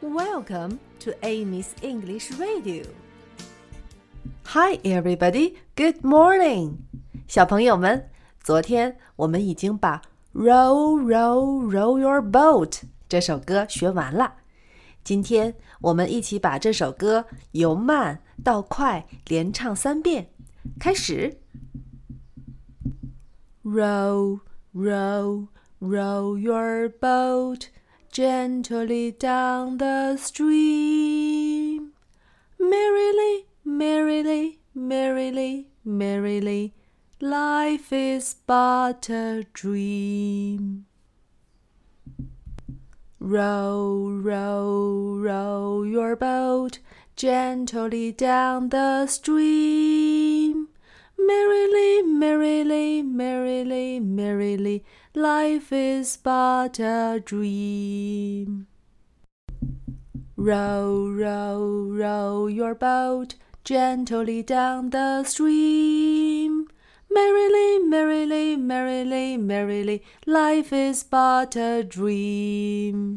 Welcome to Amy's English Radio. Hi, everybody. Good morning. 小朋友们，昨天我们已经把 Row, row, row your boat 这首歌学完了。今天我们一起把这首歌由慢到快连唱三遍。开始。Row, row, row your boat Gently down the stream. Merrily, merrily, merrily, merrily, life is but a dream. Row, row, row your boat gently down the stream. Merrily, merrily, merrily, merrily, merrily life is but a dream. Row, row, row your boat gently down the stream. Merrily, merrily, merrily, merrily, life is but a dream.